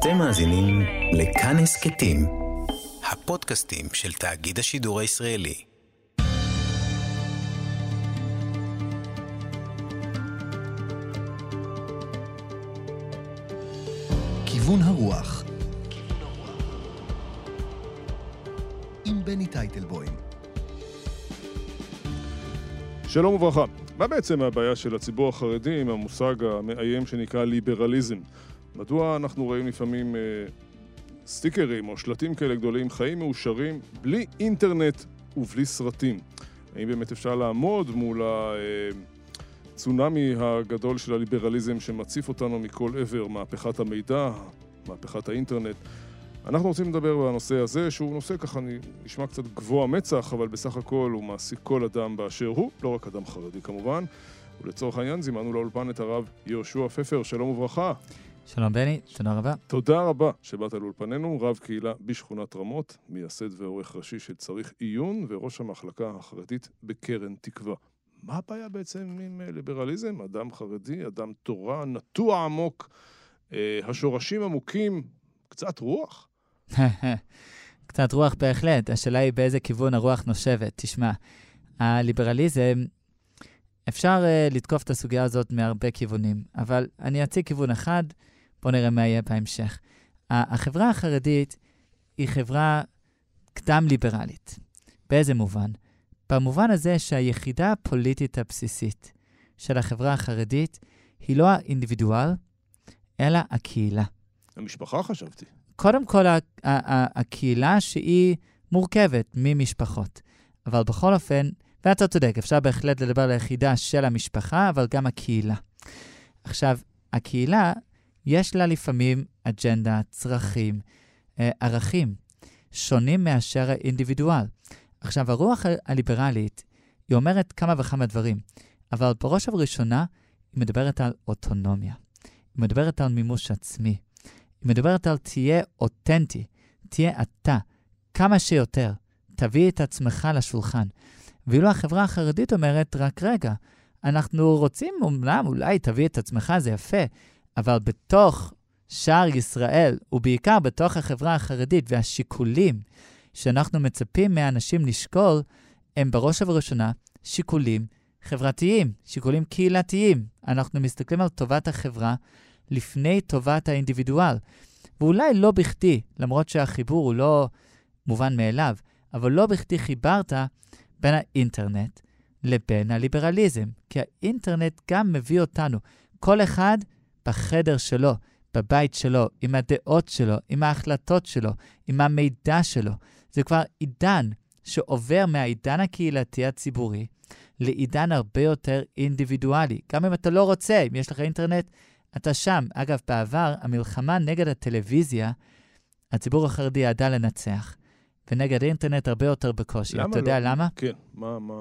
אתם מאזינים לכאן הסכתים, הפודקאסטים של תאגיד השידור הישראלי. כיוון הרוח עם בני טייטלבוים שלום וברכה. מה בעצם הבעיה של הציבור החרדי עם המושג המאיים שנקרא ליברליזם? מדוע אנחנו רואים לפעמים אה, סטיקרים או שלטים כאלה גדולים, חיים מאושרים, בלי אינטרנט ובלי סרטים? האם באמת אפשר לעמוד מול הצונאמי הגדול של הליברליזם שמציף אותנו מכל עבר, מהפכת המידע, מהפכת האינטרנט? אנחנו רוצים לדבר בנושא הזה, שהוא נושא ככה נשמע קצת גבוה מצח, אבל בסך הכל הוא מעסיק כל אדם באשר הוא, לא רק אדם חרדי כמובן. ולצורך העניין זימנו לאולפן את הרב יהושע פפר, שלום וברכה. שלום בני, תודה רבה. תודה רבה שבאת לאולפנינו, רב קהילה בשכונת רמות, מייסד ועורך ראשי של צריך עיון, וראש המחלקה החרדית בקרן תקווה. מה הבעיה בעצם עם אה, ליברליזם? אדם חרדי, אדם תורה, נטוע עמוק, אה, השורשים עמוקים, קצת רוח? קצת רוח בהחלט, השאלה היא באיזה כיוון הרוח נושבת. תשמע, הליברליזם, אפשר uh, לתקוף את הסוגיה הזאת מהרבה כיוונים, אבל אני אציג כיוון אחד, בואו נראה מה יהיה בהמשך. החברה החרדית היא חברה קדם-ליברלית. באיזה מובן? במובן הזה שהיחידה הפוליטית הבסיסית של החברה החרדית היא לא האינדיבידואל, אלא הקהילה. המשפחה חשבתי. קודם כל, הקהילה שהיא מורכבת ממשפחות. אבל בכל אופן, ואתה צודק, אפשר בהחלט לדבר על היחידה של המשפחה, אבל גם הקהילה. עכשיו, הקהילה, יש לה לפעמים אג'נדה, צרכים, אה, ערכים, שונים מאשר האינדיבידואל. עכשיו, הרוח הליברלית, היא אומרת כמה וכמה דברים, אבל בראש ובראשונה, היא מדברת על אוטונומיה. היא מדברת על מימוש עצמי. היא מדברת על תהיה אותנטי, תהיה אתה, כמה שיותר. תביא את עצמך לשולחן. ואילו החברה החרדית אומרת, רק רגע, אנחנו רוצים, אומנם אולי תביא את עצמך, זה יפה, אבל בתוך שער ישראל, ובעיקר בתוך החברה החרדית והשיקולים שאנחנו מצפים מהאנשים לשקול, הם בראש ובראשונה שיקולים חברתיים, שיקולים קהילתיים. אנחנו מסתכלים על טובת החברה לפני טובת האינדיבידואל. ואולי לא בכדי, למרות שהחיבור הוא לא מובן מאליו, אבל לא בכדי חיברת בין האינטרנט לבין הליברליזם. כי האינטרנט גם מביא אותנו, כל אחד בחדר שלו, בבית שלו, עם הדעות שלו, עם ההחלטות שלו, עם המידע שלו. זה כבר עידן שעובר מהעידן הקהילתי הציבורי לעידן הרבה יותר אינדיבידואלי. גם אם אתה לא רוצה, אם יש לך אינטרנט, אתה שם. אגב, בעבר, המלחמה נגד הטלוויזיה, הציבור החרדי ידע לנצח, ונגד האינטרנט הרבה יותר בקושי. אתה יודע לא? למה? כן, מה, מה,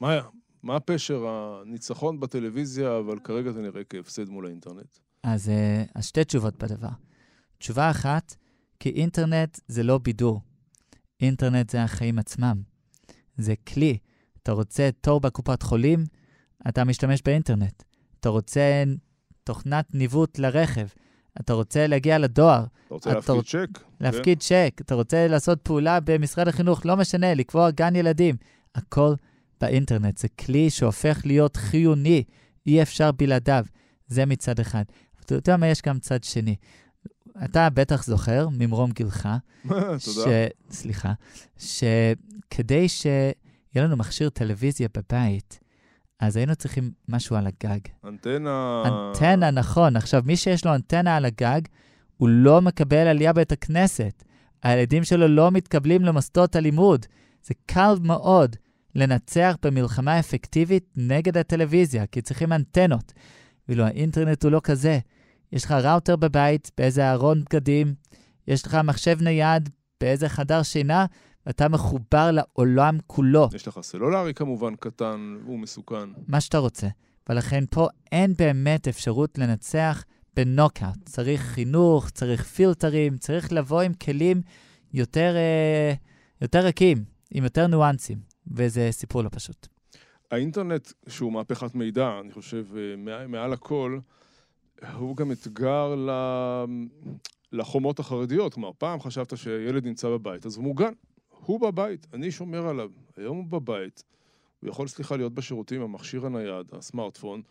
מה, מה הפשר הניצחון בטלוויזיה, אבל כרגע זה נראה כהפסד מול האינטרנט? אז, uh, אז שתי תשובות בדבר. תשובה אחת, כי אינטרנט זה לא בידור. אינטרנט זה החיים עצמם. זה כלי. אתה רוצה תור בקופת חולים, אתה משתמש באינטרנט. אתה רוצה תוכנת ניווט לרכב. אתה רוצה להגיע לדואר. אתה רוצה להפקיד רוצ... צ'ק? להפקיד כן. צ'ק. אתה רוצה לעשות פעולה במשרד החינוך, לא משנה, לקבוע גן ילדים. הכל באינטרנט. זה כלי שהופך להיות חיוני, אי אפשר בלעדיו. זה מצד אחד. אתה יודע מה יש גם צד שני. אתה בטח זוכר, ממרום גילך, תודה. ש... סליחה, שכדי שיהיה לנו מכשיר טלוויזיה בבית, אז היינו צריכים משהו על הגג. אנטנה... אנטנה, נכון. עכשיו, מי שיש לו אנטנה על הגג, הוא לא מקבל עלייה בית הכנסת. הילדים שלו לא מתקבלים למוסדות הלימוד. זה קל מאוד לנצח במלחמה אפקטיבית נגד הטלוויזיה, כי צריכים אנטנות. ואילו האינטרנט הוא לא כזה. יש לך ראוטר בבית, באיזה ארון בגדים, יש לך מחשב נייד באיזה חדר שינה, ואתה מחובר לעולם כולו. יש לך סלולרי כמובן קטן, הוא מסוכן. מה שאתה רוצה. ולכן פה אין באמת אפשרות לנצח בנוקאוט. צריך חינוך, צריך פילטרים, צריך לבוא עם כלים יותר, אה, יותר רכים, עם יותר ניואנסים, וזה סיפור לא פשוט. האינטרנט, שהוא מהפכת מידע, אני חושב, אה, מעל הכל, הוא גם אתגר ל... לחומות החרדיות. כלומר, פעם חשבת שילד נמצא בבית, אז הוא מוגן. הוא בבית, אני שומר עליו. היום הוא בבית. הוא יכול, סליחה, להיות בשירותים, המכשיר הנייד, הסמארטפון,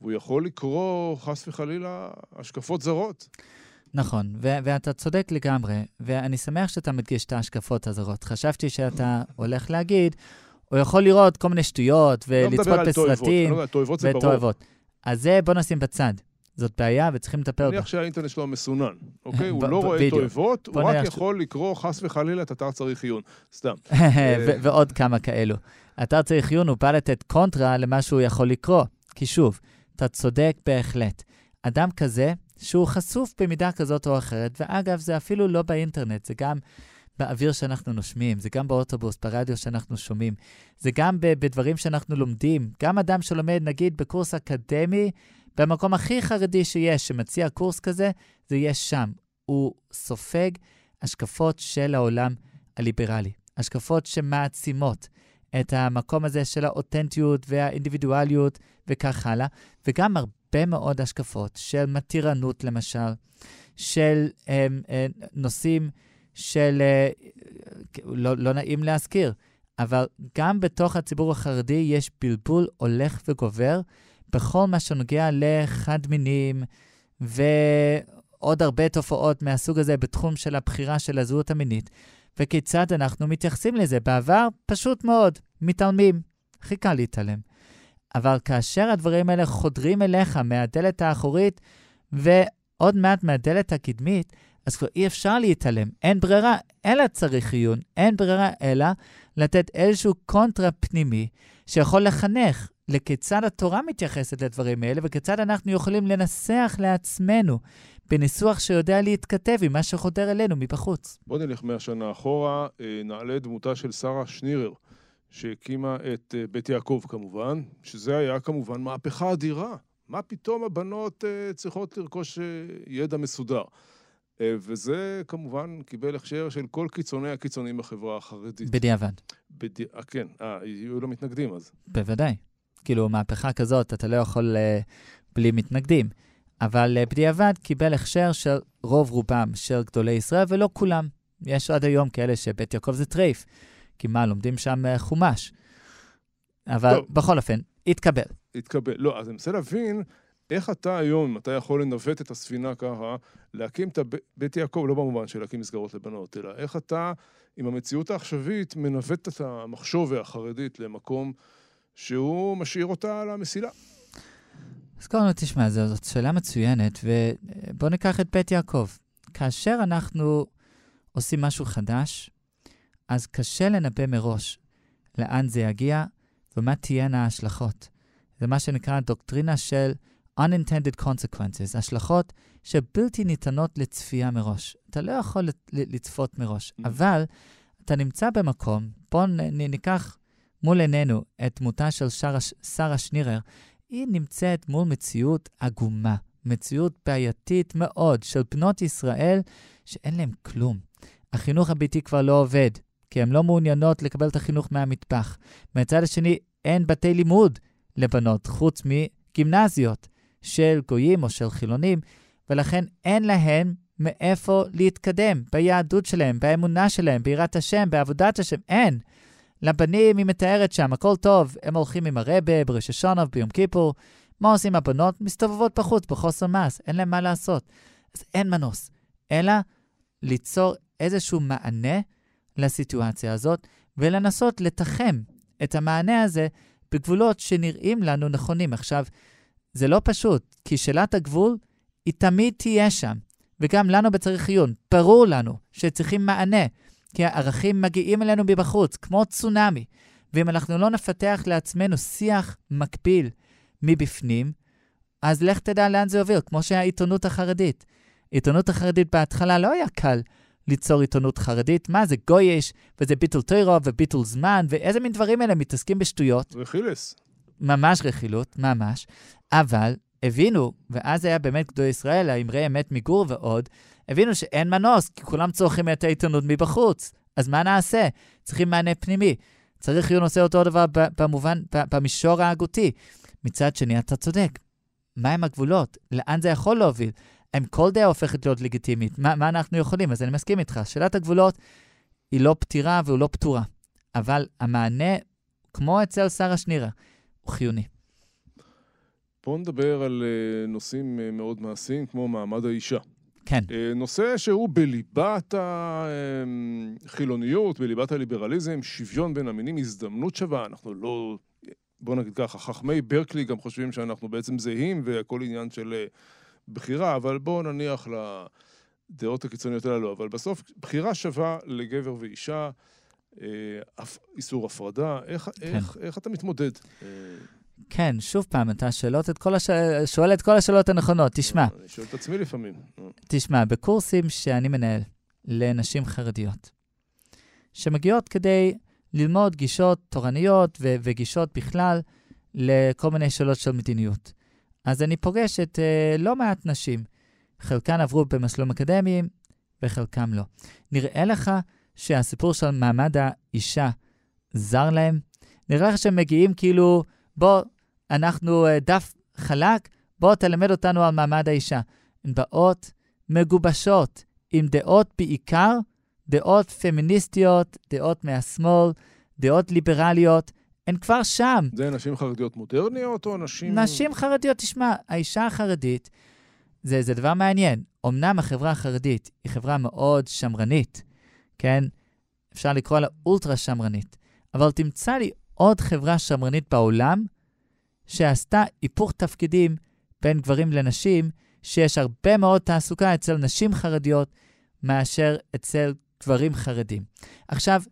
והוא יכול לקרוא, חס וחלילה, השקפות זרות. נכון, ו- ואתה צודק לגמרי, ואני שמח שאתה מדגיש את ההשקפות הזרות. חשבתי שאתה הולך להגיד, הוא יכול לראות כל מיני שטויות ולצפות לא על בסרטים לא. ותועבות. אז זה בוא נשים בצד. זאת בעיה וצריכים לטפל בה. נניח שהאינטרנט שלו מסונן, אוקיי? הוא לא רואה. תועבות, הוא רק יכול לקרוא חס וחלילה את אתר צריך עיון. סתם. ו- ועוד כמה כאלו. אתר צריך עיון, הוא בא לתת קונטרה למה שהוא יכול לקרוא. כי שוב, אתה צודק בהחלט. אדם כזה, שהוא חשוף במידה כזאת או אחרת, ואגב, זה אפילו לא באינטרנט, זה גם באוויר שאנחנו נושמים, זה גם באוטובוס, ברדיו שאנחנו שומעים, זה גם בדברים שאנחנו לומדים. גם אדם שלומד, נגיד, בקורס אקדמי, במקום הכי חרדי שיש, שמציע קורס כזה, זה יהיה שם. הוא סופג השקפות של העולם הליברלי. השקפות שמעצימות את המקום הזה של האותנטיות והאינדיבידואליות וכך הלאה, וגם הרבה מאוד השקפות של מתירנות למשל, של אה, אה, נושאים של, אה, לא, לא נעים להזכיר, אבל גם בתוך הציבור החרדי יש בלבול הולך וגובר בכל מה שנוגע לחד-מינים ועוד הרבה תופעות מהסוג הזה בתחום של הבחירה של הזהות המינית. וכיצד אנחנו מתייחסים לזה. בעבר, פשוט מאוד, מתעלמים. הכי קל להתעלם. אבל כאשר הדברים האלה חודרים אליך מהדלת האחורית ועוד מעט מהדלת הקדמית, אז כבר אי אפשר להתעלם. אין ברירה, אלא צריך עיון. אין ברירה אלא לתת איזשהו קונטרה פנימי שיכול לחנך לכיצד התורה מתייחסת לדברים האלה וכיצד אנחנו יכולים לנסח לעצמנו בניסוח שיודע להתכתב עם מה שחודר אלינו מבחוץ. בוא נלך מאה שנה אחורה, אה, נעלה דמותה של שרה שנירר, שהקימה את אה, בית יעקב כמובן, שזה היה כמובן מהפכה אדירה. מה פתאום הבנות אה, צריכות לרכוש ידע מסודר? אה, וזה כמובן קיבל הכשר של כל קיצוני הקיצונים בחברה החרדית. בדיעבד. בדי... אה, כן, אה, יהיו לו מתנגדים אז. בוודאי. כאילו, מהפכה כזאת, אתה לא יכול uh, בלי מתנגדים. אבל uh, בדיעבד קיבל הכשר של רוב רובם של גדולי ישראל, ולא כולם. יש עד היום כאלה שבית יעקב זה טרייף, כי מה, לומדים שם uh, חומש. אבל טוב. בכל אופן, התקבל. התקבל. לא, אז אני מנסה להבין איך אתה היום, אתה יכול לנווט את הספינה ככה, להקים את בית יעקב, לא במובן של להקים מסגרות לבנות, אלא איך אתה, עם המציאות העכשווית, מנווט את המחשוב החרדית למקום שהוא משאיר אותה על המסילה. אז קודם כל, תשמע, זאת שאלה מצוינת, ובואו ניקח את בית יעקב. כאשר אנחנו עושים משהו חדש, אז קשה לנבא מראש לאן זה יגיע ומה תהיינה ההשלכות. זה מה שנקרא דוקטרינה של unintended consequences, השלכות שבלתי ניתנות לצפייה מראש. אתה לא יכול לצפות מראש, Mm. אבל אתה נמצא במקום, בואו ניקח מול עינינו את דמותה של שרה, שרה שנירר, היא נמצאת מול מציאות עגומה, מציאות בעייתית מאוד של בנות ישראל שאין להן כלום. החינוך הביתי כבר לא עובד, כי הן לא מעוניינות לקבל את החינוך מהמטבח. מהצד השני, אין בתי לימוד לבנות, חוץ מגימנזיות של גויים או של חילונים, ולכן אין להן מאיפה להתקדם ביהדות שלהם, באמונה שלהם, ביראת השם, בעבודת השם, אין. לבנים, היא מתארת שם, הכל טוב, הם הולכים עם הרבה בראש השונה וביום כיפור. מה עושים הבנות? מסתובבות בחוץ, בחוסר מעש, אין להם מה לעשות. אז אין מנוס, אלא ליצור איזשהו מענה לסיטואציה הזאת, ולנסות לתחם את המענה הזה בגבולות שנראים לנו נכונים. עכשיו, זה לא פשוט, כי שאלת הגבול היא תמיד תהיה שם, וגם לנו בצריך עיון. ברור לנו שצריכים מענה, כי הערכים מגיעים אלינו מבחוץ, כמו צונאמי. ואם אנחנו לא נפתח לעצמנו שיח מקביל מבפנים, אז לך תדע לאן זה יוביל, כמו שהעיתונות החרדית. עיתונות החרדית בהתחלה לא היה קל ליצור עיתונות חרדית. מה זה גויש, וזה ביטול טוירו וביטול זמן, ואיזה מין דברים אלה מתעסקים בשטויות. רכילס. ממש רכילות, ממש. אבל הבינו, ואז היה באמת גדול ישראל, האמרי אמת מגור ועוד, הבינו שאין מנוס, כי כולם צורכים את העיתונות מבחוץ. אז מה נעשה? צריכים מענה פנימי. צריך עיון עושה אותו דבר במובן, במישור ההגותי. מצד שני, אתה צודק. מהם הגבולות? לאן זה יכול להוביל? האם כל דעה הופכת להיות לגיטימית? מה, מה אנחנו יכולים? אז אני מסכים איתך, שאלת הגבולות היא לא פתירה והוא לא פתורה, אבל המענה, כמו אצל שרה שנירה, הוא חיוני. בואו נדבר על אה, נושאים אה, מאוד מעשיים, כמו מעמד האישה. כן. אה, נושא שהוא בליבת החילוניות, בליבת הליברליזם, שוויון בין המינים, הזדמנות שווה. אנחנו לא, בוא נגיד ככה, חכמי ברקלי גם חושבים שאנחנו בעצם זהים והכל עניין של בחירה, אבל בואו נניח לדעות הקיצוניות הללו. אבל בסוף, בחירה שווה לגבר ואישה, איסור הפרדה, איך, כן. איך, איך אתה מתמודד? כן, שוב פעם, אתה שואלות את כל הש... שואל את כל השאלות הנכונות. תשמע. אני שואל את עצמי לפעמים. תשמע, בקורסים שאני מנהל לנשים חרדיות, שמגיעות כדי ללמוד גישות תורניות ו- וגישות בכלל לכל מיני שאלות של מדיניות. אז אני פוגש את uh, לא מעט נשים. חלקן עברו במסלולים אקדמיים וחלקם לא. נראה לך שהסיפור של מעמד האישה זר להם? נראה לך שהם מגיעים כאילו בוא, אנחנו uh, דף חלק, בוא תלמד אותנו על מעמד האישה. הן באות מגובשות, עם דעות בעיקר, דעות פמיניסטיות, דעות מהשמאל, דעות ליברליות, הן כבר שם. זה נשים חרדיות מודרניות או נשים... נשים חרדיות, תשמע, האישה החרדית, זה, זה דבר מעניין. אמנם החברה החרדית היא חברה מאוד שמרנית, כן? אפשר לקרוא לה אולטרה שמרנית, אבל תמצא לי עוד חברה שמרנית בעולם שעשתה היפוך תפקידים בין גברים לנשים, שיש הרבה מאוד תעסוקה אצל נשים חרדיות מאשר אצל גברים חרדים. עכשיו,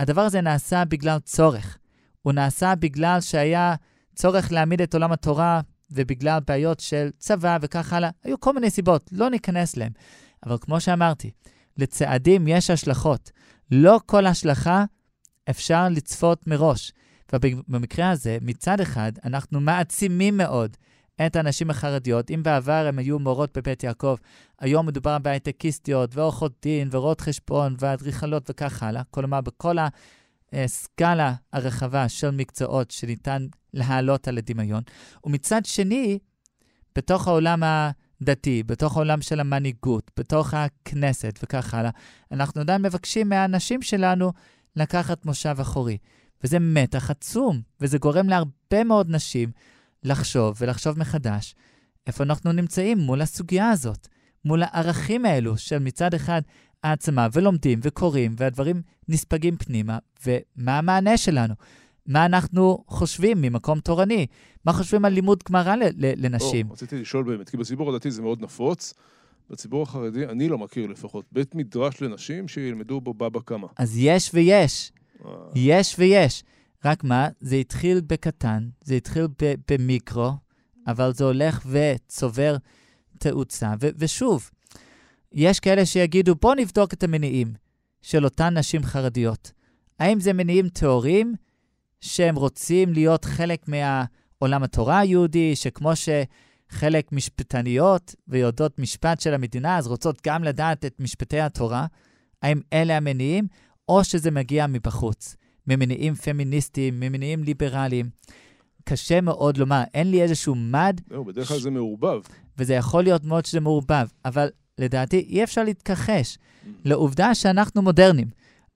הדבר הזה נעשה בגלל צורך. הוא נעשה בגלל שהיה צורך להעמיד את עולם התורה ובגלל בעיות של צבא וכך הלאה. היו כל מיני סיבות, לא ניכנס להם. אבל כמו שאמרתי, לצעדים יש השלכות. לא כל השלכה אפשר לצפות מראש. ובמקרה הזה, מצד אחד, אנחנו מעצימים מאוד את הנשים החרדיות. אם בעבר הן היו מורות בבית יעקב, היום מדובר בהייטקיסטיות ועורכות דין ורואות חשבון ואדריכלות וכך הלאה. כלומר, בכל הסקאלה הרחבה של מקצועות שניתן להעלות על הדמיון. ומצד שני, בתוך העולם הדתי, בתוך העולם של המנהיגות, בתוך הכנסת וכך הלאה, אנחנו עדיין מבקשים מהאנשים שלנו לקחת מושב אחורי. וזה מתח עצום, וזה גורם להרבה מאוד נשים לחשוב ולחשוב מחדש איפה אנחנו נמצאים מול הסוגיה הזאת, מול הערכים האלו של מצד אחד העצמה, ולומדים וקוראים, והדברים נספגים פנימה, ומה המענה שלנו? מה אנחנו חושבים ממקום תורני? מה חושבים על לימוד גמרא לנשים? או, רציתי לשאול באמת, כי בציבור הדתי זה מאוד נפוץ. בציבור החרדי, אני לא מכיר לפחות, בית מדרש לנשים שילמדו בו בבא קמא. אז יש ויש. יש ויש. רק מה, זה התחיל בקטן, זה התחיל במיקרו, אבל זה הולך וצובר תאוצה. ו- ושוב, יש כאלה שיגידו, בואו נבדוק את המניעים של אותן נשים חרדיות. האם זה מניעים טהורים שהם רוצים להיות חלק מהעולם התורה היהודי, שכמו שחלק משפטניות ויודעות משפט של המדינה, אז רוצות גם לדעת את משפטי התורה? האם אלה המניעים? או שזה מגיע מבחוץ, ממניעים פמיניסטיים, ממניעים ליברליים. קשה מאוד לומר, אין לי איזשהו מד. זהו, בדרך כלל ש... זה מעורבב. וזה יכול להיות מאוד שזה מעורבב, אבל לדעתי אי אפשר להתכחש mm. לעובדה שאנחנו מודרניים.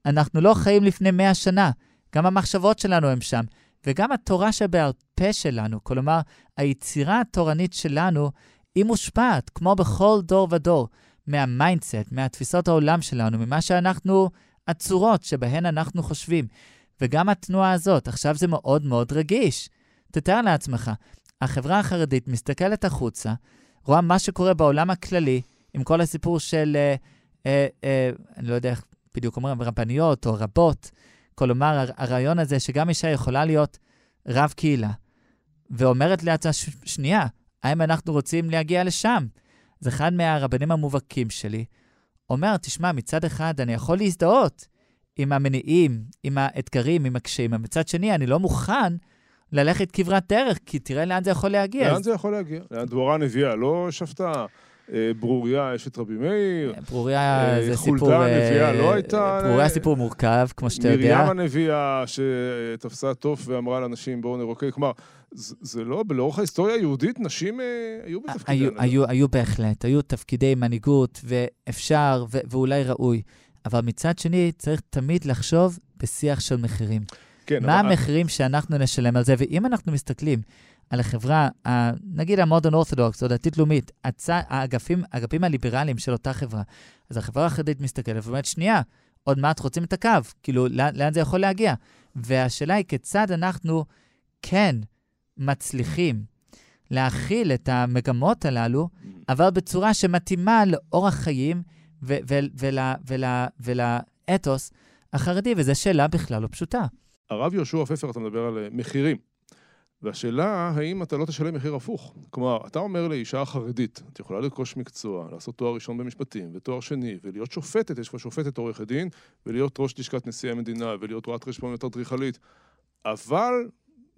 אנחנו לא חיים לפני מאה שנה, גם המחשבות שלנו הן שם, וגם התורה שבעל פה שלנו, כלומר, היצירה התורנית שלנו, היא מושפעת, כמו בכל דור ודור, מה mindset, מהתפיסות העולם שלנו, ממה שאנחנו הצורות שבהן אנחנו חושבים. וגם התנועה הזאת, עכשיו זה מאוד מאוד רגיש. תתאר לעצמך, החברה החרדית מסתכלת החוצה, רואה מה שקורה בעולם הכללי, עם כל הסיפור של, אה, אה, אה, אני לא יודע איך בדיוק אומרים, רבניות או רבות. כלומר, הרעיון הזה שגם אישה יכולה להיות רב קהילה, ואומרת לעצמה, שנייה, האם אנחנו רוצים להגיע לשם? זה אחד מהרבנים המובהקים שלי, אומר, תשמע, מצד אחד אני יכול להזדהות עם המניעים, עם האתגרים, עם הקשיים, אבל מצד שני, אני לא מוכן ללכת כברת דרך, כי תראה לאן זה יכול להגיע. לאן אז... זה יכול להגיע? דבורה הנביאה לא שפטה אה, ברוריה, אשת רבי מאיר. ברוריה אה, זה חולדה סיפור... הנביאה אה, לא הייתה- ברוריה סיפור מורכב, כמו שאתה יודע. מרים הנביאה שתפסה תוף ואמרה לאנשים בואו נרוקד. כלומר, זה לא, לאורך ההיסטוריה היהודית, נשים אה, היו בתפקידי היו, בהחלט, היו תפקידי מנהיגות, ואפשר, ואולי ראוי. אבל מצד שני, צריך תמיד לחשוב בשיח של מחירים. כן, מה אבל- המחירים שאנחנו נשלם על זה? ואם אנחנו מסתכלים על החברה, ה- נגיד המודרן אורתודוקס או דתית-לאומית, הצ... האגפים, האגפים הליברליים של אותה חברה, אז החברה החרדית מסתכלת ואומרת, שנייה, עוד מעט חוצים את הקו, כאילו, לאן, לאן זה יכול להגיע? והשאלה היא כיצד אנחנו כן מצליחים להכיל את המגמות הללו, אבל בצורה שמתאימה לאורח חיים ולאתוס החרדי, וזו שאלה בכלל לא פשוטה. הרב יהושע פפר, אתה מדבר על אה, מחירים. והשאלה, האם אתה לא תשלם מחיר הפוך? כלומר, אתה אומר לאישה חרדית, את יכולה לרכוש מקצוע, לעשות תואר ראשון במשפטים, ותואר שני, ולהיות שופטת, יש כבר שופטת עורכת דין, ולהיות ראש לשכת נשיא המדינה, ולהיות רואת חשבון אדריכלית. אבל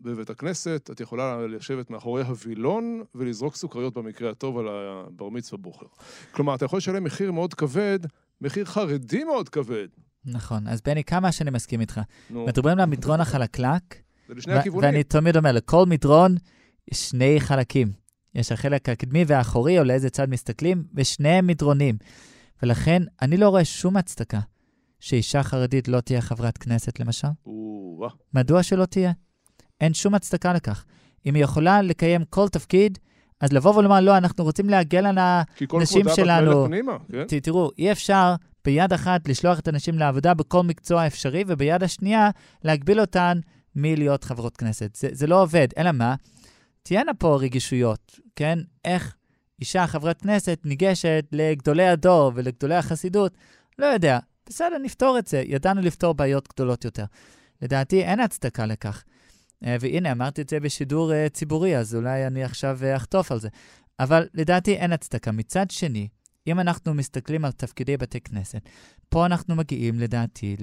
בבית הכנסת את יכולה לשבת מאחורי הווילון ולזרוק סוכריות במקרה הטוב על הבר מצווה בוכר. כלומר, אתה יכול לשלם מחיר מאוד כבד, מחיר חרדי מאוד כבד. נכון. אז בני, כמה שאני מסכים איתך. נו, מדברים על המדרון החלקלק, זה לשני הכיוונים. ואני תמיד אומר, לכל מדרון יש שני חלקים. יש החלק הקדמי והאחורי, או לאיזה צד מסתכלים, ושניהם מדרונים. ולכן, אני לא רואה שום הצדקה שאישה חרדית לא תהיה חברת כנסת, למשל. או-אה. מדוע שלא תהיה? אין שום הצדקה לכך. אם היא יכולה לקיים כל תפקיד, אז לבוא ולומר, לא, אנחנו רוצים להגן על ה... כי כל נשים כבודה שלנו- מלך פנימה, כן? ת- תראו, אי אפשר ביד אחת לשלוח את הנשים לעבודה בכל מקצוע אפשרי, וביד השנייה להגביל אותן מלהיות חברות כנסת. זה, זה לא עובד, אלא מה? תהיינה פה רגישויות, כן? איך אישה חברת כנסת ניגשת לגדולי הדור ולגדולי החסידות? לא יודע. בסדר, נפתור את זה. ידענו לפתור בעיות גדולות יותר. לדעתי, אין הצדקה לכך. אה, והנה, אמרתי את זה בשידור אה, ציבורי, אז אולי אני עכשיו אה, אחטוף על זה. אבל לדעתי אין הצדקה. מצד שני, אם אנחנו מסתכלים על תפקידי בתי כנסת, פה אנחנו מגיעים, לדעתי,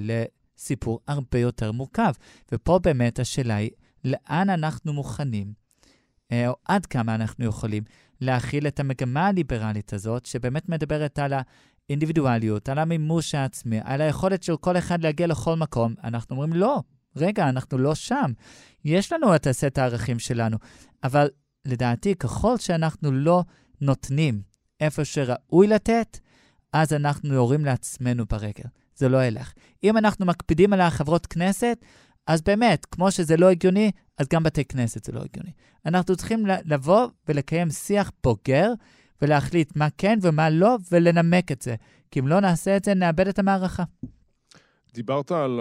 לסיפור הרבה יותר מורכב. ופה באמת השאלה היא, לאן אנחנו מוכנים, אה, או עד כמה אנחנו יכולים, להכיל את המגמה הליברלית הזאת, שבאמת מדברת על האינדיבידואליות, על המימוש העצמי, על היכולת של כל אחד להגיע לכל מקום. אנחנו אומרים, לא, רגע, אנחנו לא שם. יש לנו את הסט הערכים שלנו, אבל לדעתי, ככל שאנחנו לא נותנים איפה שראוי לתת, אז אנחנו יורים לעצמנו ברגל. זה לא ילך. אם אנחנו מקפידים על החברות כנסת, אז באמת, כמו שזה לא הגיוני, אז גם בתי כנסת זה לא הגיוני. אנחנו צריכים לבוא ולקיים שיח בוגר, ולהחליט מה כן ומה לא, ולנמק את זה. כי אם לא נעשה את זה, נאבד את המערכה. דיברת על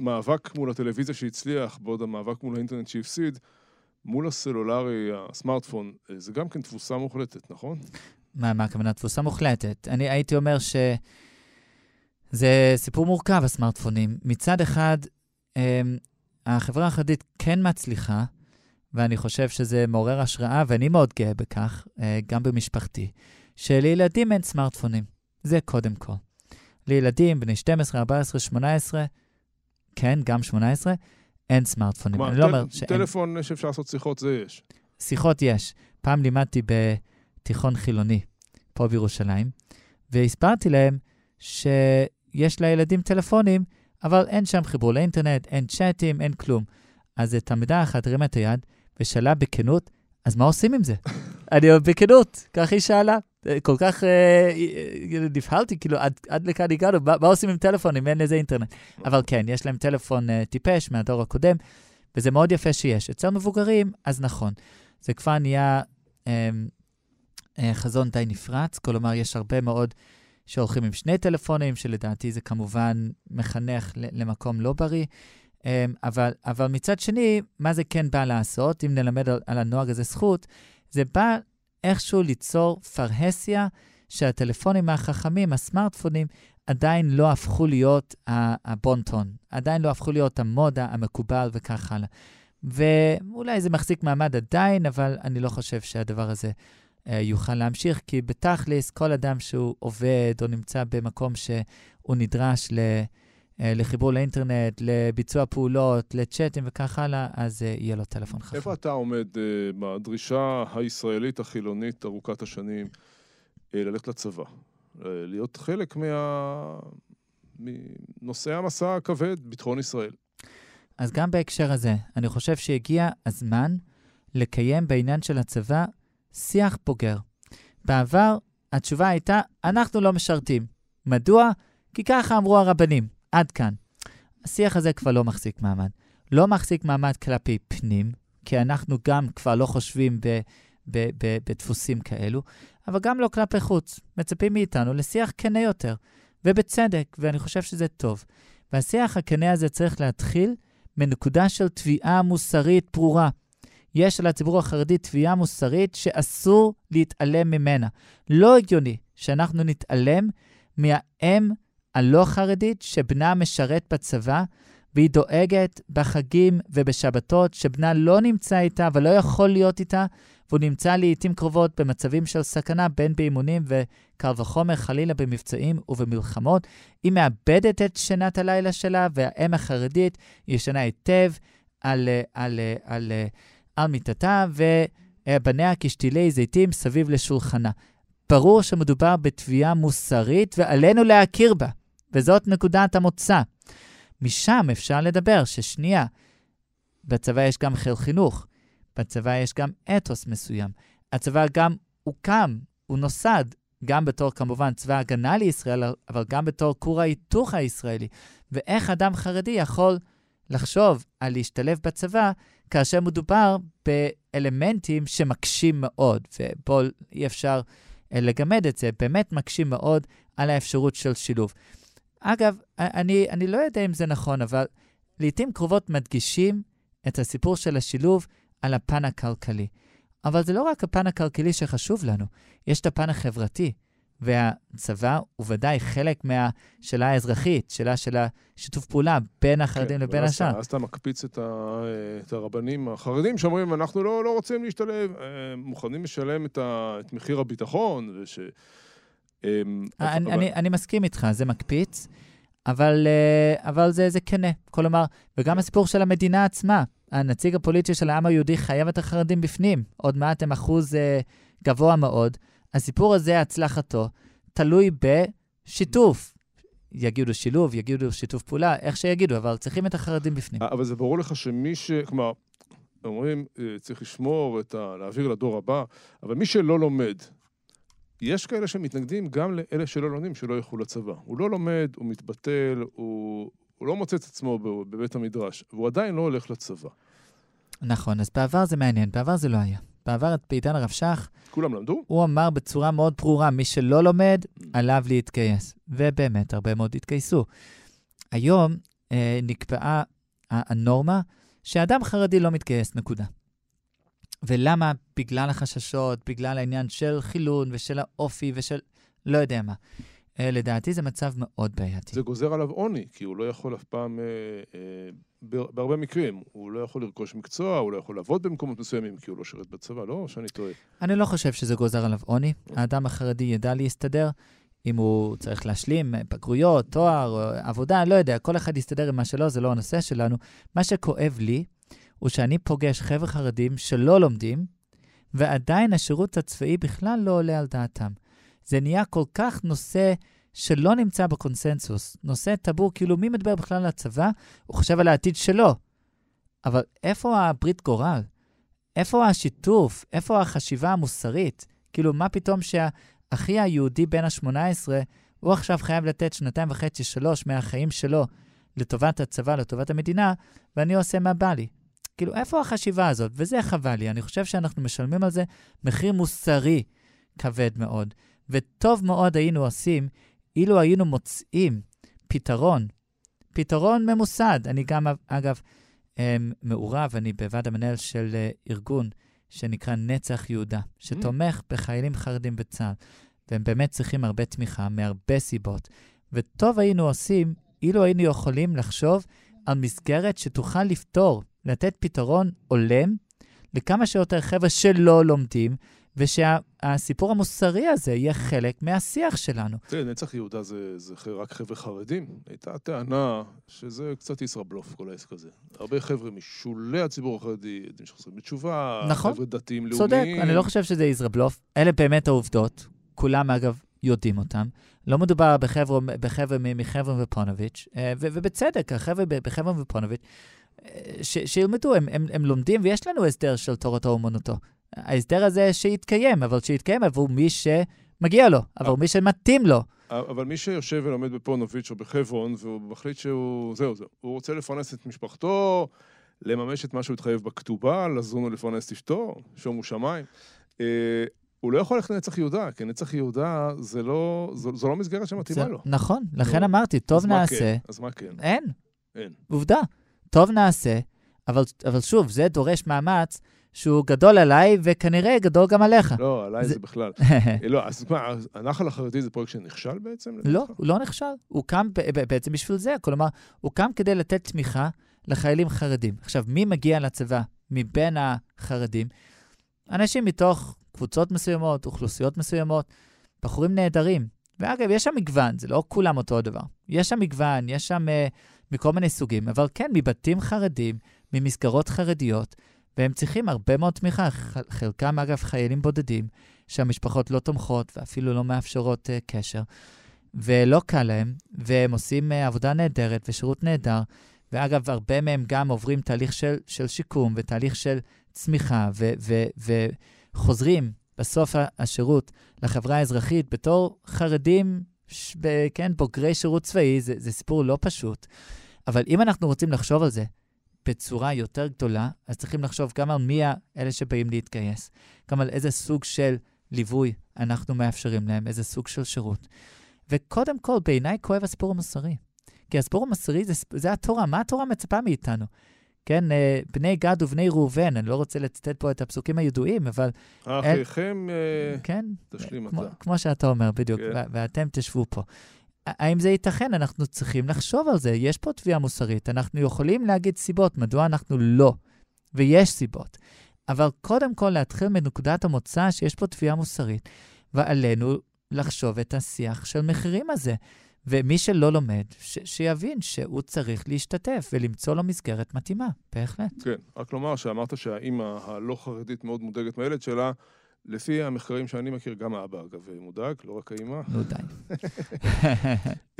המאבק מול הטלוויזיה שהצליח, בעוד המאבק מול האינטרנט שהפסיד. מול הסלולרי, הסמארטפון, זה גם כן תבוסה מוחלטת, נכון? מה, מה הכוונה? תפוסה מוחלטת. אני הייתי אומר שזה סיפור מורכב, הסמארטפונים. מצד אחד, אמ, החברה החרדית כן מצליחה, ואני חושב שזה מעורר השראה, ואני מאוד גאה בכך, אה, גם במשפחתי, שלילדים אין סמארטפונים. זה קודם כל. לילדים בני 12, 14, 18, כן, גם 18, אין סמארטפונים. כלומר, אני לא אומר שאין... טלפון שאפשר לעשות שיחות, זה יש. שיחות יש. פעם לימדתי בתיכון חילוני, פה בירושלים, והסברתי להם שיש לילדים טלפונים, אבל אין שם חיבור לאינטרנט, אין צ'אטים, אין כלום. אז תלמידה אחת הרימה את היד ושאלה בכנות, אז מה עושים עם זה? אני אומר, בכנות, כך היא שאלה. אה, כל כך אה, אה, נבהלתי, כאילו, עד, עד לכאן הגענו, מה, מה עושים עם טלפון אם אין לזה אינטרנט? אבל כן, יש להם טלפון אה, טיפש מהדור הקודם, וזה מאוד יפה שיש. אצל מבוגרים, אז נכון. זה כבר נהיה אה, אה, חזון די נפרץ, כלומר, יש הרבה מאוד שהולכים עם שני טלפונים, שלדעתי זה כמובן מחנך למקום לא בריא. אה, אבל, אבל מצד שני, מה זה כן בא לעשות, אם נלמד על, על הנוהג הזה זכות, זה בא איכשהו ליצור פרהסיה שהטלפונים החכמים, הסמארטפונים, עדיין לא הפכו להיות ה- הבון-טון, עדיין לא הפכו להיות המודה המקובל וכך הלאה. ואולי זה מחזיק מעמד עדיין, אבל אני לא חושב שהדבר הזה יוכל להמשיך, כי בתכלס, כל אדם שהוא עובד או נמצא במקום שהוא נדרש ל, אה, לחיבור לאינטרנט, לביצוע פעולות, לצ'אטים וכך הלאה, אז אה, יהיה לו טלפון חכם. איפה אתה עומד אה, בדרישה הישראלית החילונית ארוכת השנים אה, ללכת לצבא? אה, להיות חלק מה... מנושאי המסע הכבד, ביטחון ישראל. אז גם בהקשר הזה, אני חושב שהגיע הזמן לקיים בעניין של הצבא שיח בוגר. בעבר התשובה הייתה, אנחנו לא משרתים. מדוע? כי ככה אמרו הרבנים. עד כאן. השיח הזה כבר לא מחזיק מעמד. לא מחזיק מעמד כלפי פנים, כי אנחנו גם כבר לא חושבים ב, ב, ב, בדפוסים כאלו, אבל גם לא כלפי חוץ. מצפים מאיתנו לשיח כנה יותר, ובצדק, ואני חושב שזה טוב. והשיח הכנה הזה צריך להתחיל מנקודה של תביעה מוסרית ברורה. יש לציבור החרדי תביעה מוסרית שאסור להתעלם ממנה. לא הגיוני שאנחנו נתעלם מהאם הלא חרדית שבנה משרת בצבא, והיא דואגת בחגים ובשבתות שבנה לא נמצא איתה ולא יכול להיות איתה, והוא נמצא לעיתים קרובות במצבים של סכנה, בין באימונים וקל וחומר, חלילה במבצעים ובמלחמות. היא מאבדת את שנת הלילה שלה, והאם החרדית ישנה היטב על, על, על, על, על מיטתה, ובניה כשתילי זיתים סביב לשולחנה. ברור שמדובר בתביעה מוסרית, ועלינו להכיר בה. וזאת נקודת המוצא. משם אפשר לדבר ששנייה, בצבא יש גם חיל חינוך, בצבא יש גם אתוס מסוים. הצבא גם הוקם, הוא נוסד, גם בתור כמובן צבא הגנה לישראל, אבל גם בתור כור ההיתוך הישראלי. ואיך אדם חרדי יכול לחשוב על להשתלב בצבא כאשר מדובר באלמנטים שמקשים מאוד, ופה אי אפשר אה, לגמד את זה, באמת מקשים מאוד על האפשרות של שילוב. אגב, אני, אני לא יודע אם זה נכון, אבל לעתים קרובות מדגישים את הסיפור של השילוב על הפן הכלכלי. אבל זה לא רק הפן הכלכלי שחשוב לנו, יש את הפן החברתי. והצבא הוא ודאי חלק מהשאלה האזרחית, שאלה של השיתוף פעולה בין החרדים כן, לבין השאר. אז אתה מקפיץ את, ה, את הרבנים החרדים שאומרים, אנחנו לא, לא רוצים להשתלב, מוכנים לשלם את, ה, את מחיר הביטחון, וש... אמ, אני, אבל... אני, אני מסכים איתך, זה מקפיץ, אבל, אה, אבל זה, זה כנה. כלומר, וגם הסיפור של המדינה עצמה, הנציג הפוליטי של העם היהודי חייב את החרדים בפנים. עוד מעט הם אחוז אה, גבוה מאוד. הסיפור הזה, הצלחתו, תלוי בשיתוף. יגידו שילוב, יגידו שיתוף פעולה, איך שיגידו, אבל צריכים את החרדים בפנים. אבל זה ברור לך שמי ש... כלומר, אומרים, אה, צריך לשמור את ה... להעביר לדור הבא, אבל מי שלא לומד, יש כאלה שמתנגדים גם לאלה שלא לומדים, שלא ילכו לצבא. הוא לא לומד, הוא מתבטל, הוא, הוא לא מוצא את עצמו בבית המדרש, והוא עדיין לא הולך לצבא. נכון, אז בעבר זה מעניין, בעבר זה לא היה. בעבר, בעידן הרב שך, כולם למדו? הוא אמר בצורה מאוד ברורה, מי שלא לומד, עליו להתגייס. ובאמת, הרבה מאוד התגייסו. היום אה, נקבעה הנורמה שאדם חרדי לא מתגייס, נקודה. ולמה? בגלל החששות, בגלל העניין של חילון ושל האופי ושל לא יודע מה. Uh, לדעתי זה מצב מאוד בעייתי. זה גוזר עליו עוני, כי הוא לא יכול אף פעם, uh, uh, בהרבה מקרים, הוא לא יכול לרכוש מקצוע, הוא לא יכול לעבוד במקומות מסוימים, כי הוא לא שירת בצבא, לא? או שאני טועה? אני לא חושב שזה גוזר עליו עוני. האדם החרדי ידע להסתדר. אם הוא צריך להשלים בגרויות, תואר, עבודה, לא יודע, כל אחד יסתדר עם מה שלו, זה לא הנושא שלנו. מה שכואב לי, הוא שאני פוגש חבר'ה חרדים שלא לומדים, ועדיין השירות הצבאי בכלל לא עולה על דעתם. זה נהיה כל כך נושא שלא נמצא בקונסנזוס, נושא טאבו, כאילו מי מדבר בכלל על הצבא? הוא חושב על העתיד שלו. אבל איפה הברית גורל? איפה השיתוף? איפה החשיבה המוסרית? כאילו, מה פתאום שהאחי היהודי בן ה-18, הוא עכשיו חייב לתת שנתיים וחצי, שלוש מהחיים שלו לטובת הצבא, לטובת המדינה, ואני עושה מה בא לי. כאילו, איפה החשיבה הזאת? וזה חבל לי. אני חושב שאנחנו משלמים על זה מחיר מוסרי כבד מאוד. וטוב מאוד היינו עושים אילו היינו מוצאים פתרון, פתרון ממוסד. אני גם, אגב, אמ, מעורב, אני בוועד המנהל של אה, ארגון שנקרא נצח יהודה, שתומך mm. בחיילים חרדים בצה"ל, והם באמת צריכים הרבה תמיכה מהרבה סיבות. וטוב היינו עושים אילו היינו יכולים לחשוב על מסגרת שתוכל לפתור לתת פתרון הולם לכמה שיותר חבר'ה שלא לומדים, ושהסיפור המוסרי הזה יהיה חלק מהשיח שלנו. תראה, נצח יהודה זה, זה רק חבר'ה חרדים. הייתה טענה שזה קצת ישראבלוף, כל העסק הזה. הרבה חבר'ה משולי הציבור החרדי, יודעים שחוזרים בתשובה, נכון. חבר'ה דתיים צודק, לאומיים. אני לא חושב שזה ישראבלוף. אלה באמת העובדות, כולם אגב יודעים אותם. לא מדובר בחבר'ה, בחבר'ה מ- מחבר'ה ופונוביץ', אה, ובצדק, החבר'ה בחבר'ה ופונוביץ', אה, ש- שילמדו, הם, הם, הם לומדים, ויש לנו הסדר של תורתו אומנותו. ההסדר הזה שיתקיים, אבל שיתקיים עבור מי שמגיע לו, עבור מי שמתאים לו. אבל מי שיושב ולומד בפונוביץ' או בחברון, והוא מחליט שהוא... זהו, זהו. הוא רוצה לפרנס את משפחתו, לממש את מה שהוא התחייב בכתובה, לזון ולפרנס את אשתו, שומו שמיים. אה, הוא לא יכול ללכת לנצח יהודה, כי נצח יהודה זה לא, זו, זו לא מסגרת שמתאימה לו. נכון, לכן נו, אמרתי, טוב אז מה נעשה. כן? אז מה כן? אין, אין. עובדה. טוב נעשה, אבל, אבל שוב, זה דורש מאמץ שהוא גדול עליי, וכנראה גדול גם עליך. לא, עליי זה- זה בכלל. אה, לא, אז מה, הנחל החרדי זה פרויקט שנכשל בעצם? לא? הוא לא נכשל. הוא קם בעצם בשביל זה. כלומר, הוא קם כדי לתת תמיכה לחיילים חרדים. עכשיו, מי מגיע לצבא מבין החרדים? אנשים מתוך קבוצות מסוימות, אוכלוסיות מסוימות, בחורים נהדרים. ואגב, יש שם מגוון, זה לא כולם אותו הדבר. יש שם מגוון, יש שם uh, מכל מיני סוגים, אבל כן, מבתים חרדים, ממסגרות חרדיות, והם צריכים הרבה מאוד תמיכה. חלקם, אגב, חיילים בודדים, שהמשפחות לא תומכות ואפילו לא מאפשרות uh, קשר. ולא קל להם, והם עושים אה, עבודה נהדרת ושירות נהדר. ואגב, הרבה מהם גם עוברים תהליך של, של שיקום ותהליך של צמיחה, ו, ו, וחוזרים בסוף השירות לחברה האזרחית בתור חרדים, ש, ב, כן, בוגרי שירות צבאי, זה, זה סיפור לא פשוט. אבל אם אנחנו רוצים לחשוב על זה בצורה יותר גדולה, אז צריכים לחשוב גם על מי האלה שבאים להתגייס, גם על איזה סוג של ליווי אנחנו מאפשרים להם, איזה סוג של שירות. וקודם כל, בעיניי כואב הסיפור המוסרי. כי הסיפור המוסרי זה, זה התורה, מה התורה מצפה מאיתנו? כן, אה, בני גד ובני ראובן, אני לא רוצה לצטט פה את הפסוקים הידועים, אבל אחיכם, אה, כן, תשלים כמו, אתה. כמו שאתה אומר, בדיוק, כן. ואתם תשבו פה. האם זה ייתכן? אנחנו צריכים לחשוב על זה. יש פה תביעה מוסרית, אנחנו יכולים להגיד סיבות מדוע אנחנו לא, ויש סיבות. אבל קודם כל להתחיל מנקודת המוצא שיש פה תביעה מוסרית, ועלינו לחשוב את השיח של מחירים הזה. ומי שלא לומד, ש- שיבין שהוא צריך להשתתף ולמצוא לו מסגרת מתאימה, בהחלט. כן, רק לומר שאמרת שהאימא הלא חרדית מאוד מודאגת מהילד שלה. לפי המחקרים שאני מכיר, גם האבא אגב מודאג, לא רק האימא. נו די.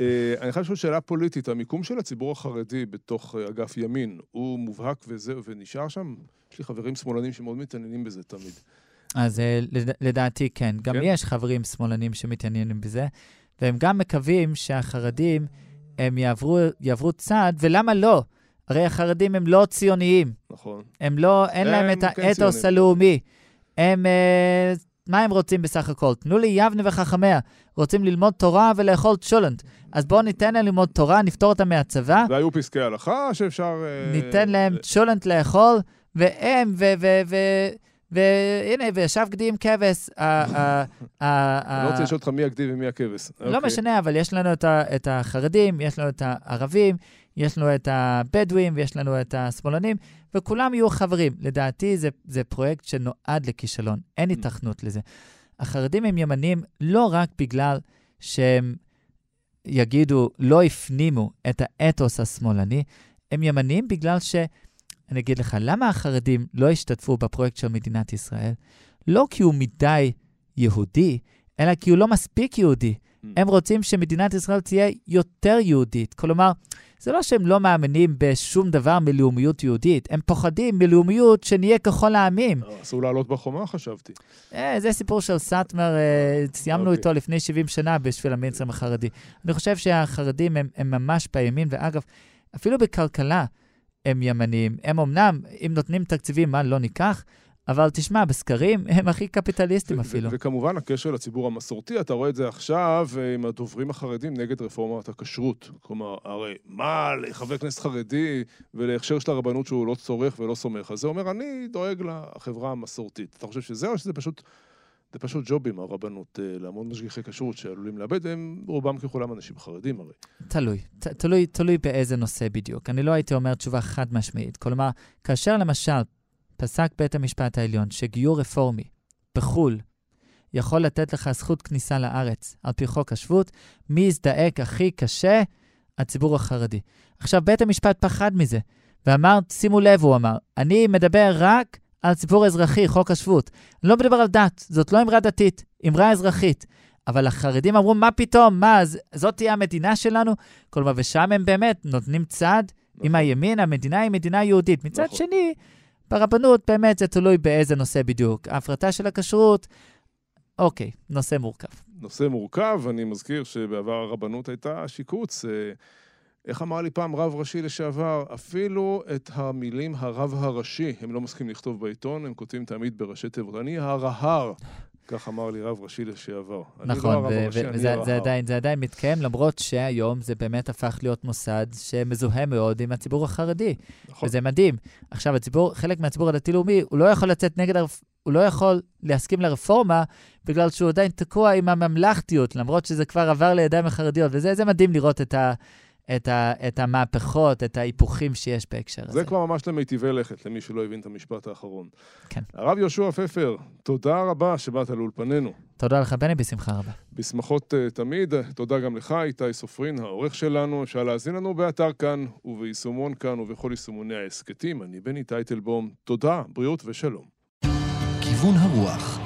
אה, אני חייב לשאול שאלה פוליטית, המיקום של הציבור החרדי בתוך אה, אגף ימין, הוא מובהק וזהו, ונשאר שם? יש לי חברים שמאלנים שמאוד מתעניינים בזה תמיד. אז אה, לד- לדעתי כן. גם כן? יש חברים שמאלנים שמתעניינים בזה, והם גם מקווים שהחרדים הם יעברו, יעברו צעד, ולמה לא? הרי החרדים הם לא ציוניים, נכון. הם לא, אין להם הם את כן האתוס ציונים. הלאומי. הם, אה, מה הם רוצים בסך הכל? תנו לי יבנה וחכמיה. רוצים ללמוד תורה ולאכול צ'ולנט. אז בואו ניתן להם ללמוד תורה, נפטור אותם מהצבא, והיו פסקי הלכה שאפשר... אה, ניתן להם צ'ולנט לאכול, והם, ו... ו... ו... והנה, וישב גדי עם כבש. אני לא רוצה לשאול אותך מי הגדי ומי הכבש. לא אוקיי. משנה, אבל יש לנו את החרדים, יש לנו את הערבים, יש לנו את הבדואים ויש לנו את השמאלנים, וכולם יהיו חברים. לדעתי זה, זה פרויקט שנועד לכישלון, אין Mm. היתכנות לזה. החרדים הם ימנים לא רק בגלל שהם יגידו, לא הפנימו את האתוס השמאלני, הם ימנים בגלל ש... אני אגיד לך, למה החרדים לא השתתפו בפרויקט של מדינת ישראל? לא כי הוא מדי יהודי, אלא כי הוא לא מספיק יהודי. Mm. הם רוצים שמדינת ישראל תהיה יותר יהודית. כלומר, זה לא שהם לא מאמינים בשום דבר מלאומיות יהודית, הם פוחדים מלאומיות שנהיה ככל העמים. אה, אסור לעלות בחומה, חשבתי. אה, זה סיפור של סאטמר, אה, סיימנו אוקיי. איתו לפני 70 שנה בשביל המיינסטרים החרדי. אני חושב שהחרדים הם, הם ממש בימין, ואגב, אפילו בכלכלה הם ימניים. הם אמנם, אם נותנים תקציבים, מה לא ניקח, אבל תשמע, בסקרים הם הכי קפיטליסטים אפילו. וכמובן, הקשר לציבור המסורתי, אתה רואה את זה עכשיו אה, עם הדוברים החרדים נגד רפורמת הכשרות. כלומר, הרי מה לחבר כנסת חרדי ולהכשר של הרבנות שהוא לא צורך ולא סומך? אז זה אומר, אני דואג לחברה המסורתית. אתה חושב שזה או שזה פשוט... זה פשוט ג'ובים, הרבנות, אה, להמון משגיחי כשרות שעלולים לאבד, והם רובם ככולם אנשים חרדים הרי. תלוי, ת, תלוי, תלוי באיזה נושא בדיוק. אני לא הייתי אומר תשובה חד משמעית. כלומר, כאשר למשל פסק בית המשפט העליון שגיור רפורמי בחו"ל יכול לתת לך זכות כניסה לארץ על פי חוק השבות, מי יזדעק הכי קשה? הציבור החרדי. עכשיו, בית המשפט פחד מזה, ואמר, שימו לב, הוא אמר, אני מדבר רק על ציבור אזרחי, חוק השבות. אני לא מדבר על דת, זאת לא אמרה דתית, אמרה אזרחית. אבל החרדים אמרו, מה פתאום, מה, זאת תהיה המדינה שלנו? כלומר, ושם הם באמת נותנים צד נכון. עם הימין, המדינה היא מדינה יהודית. מצד נכון. שני, ברבנות באמת זה תלוי באיזה נושא בדיוק. ההפרטה של הכשרות, אוקיי, נושא מורכב. נושא מורכב, אני מזכיר שבעבר הרבנות הייתה שיקוץ. אה, איך אמר לי פעם רב ראשי לשעבר, אפילו את המילים הרב הראשי הם לא מסכימים לכתוב בעיתון, הם כותבים תמיד בראשי תיבות. אני הרהר, כך אמר לי רב ראשי לשעבר. נכון, לא וזה עדיין, זה עדיין מתקיים, למרות שהיום זה באמת הפך להיות מוסד שמזוהה מאוד עם הציבור החרדי. נכון. וזה מדהים. עכשיו, הציבור, חלק מהציבור הדתי-לאומי, הוא לא יכול לצאת נגד, הוא לא יכול להסכים לרפורמה, בגלל שהוא עדיין תקוע עם הממלכתיות, למרות שזה כבר עבר לידיים החרדיות, וזה מדהים לראות את ה... את, ה, את המהפכות, את ההיפוכים שיש בהקשר הזה. זה כבר ממש למיטיבי לכת, למי שלא הבין את המשפט האחרון. כן. הרב יהושע פפר, תודה רבה שבאת לאולפנינו. תודה לך, בני, בשמחה רבה. בשמחות uh, תמיד. תודה גם לך, איתי סופרין, העורך שלנו. אפשר להאזין לנו באתר כאן, וביישומון כאן, ובכל יישומוני ההסכתים. אני בני טייטלבום. תודה, בריאות ושלום. כיוון הרוח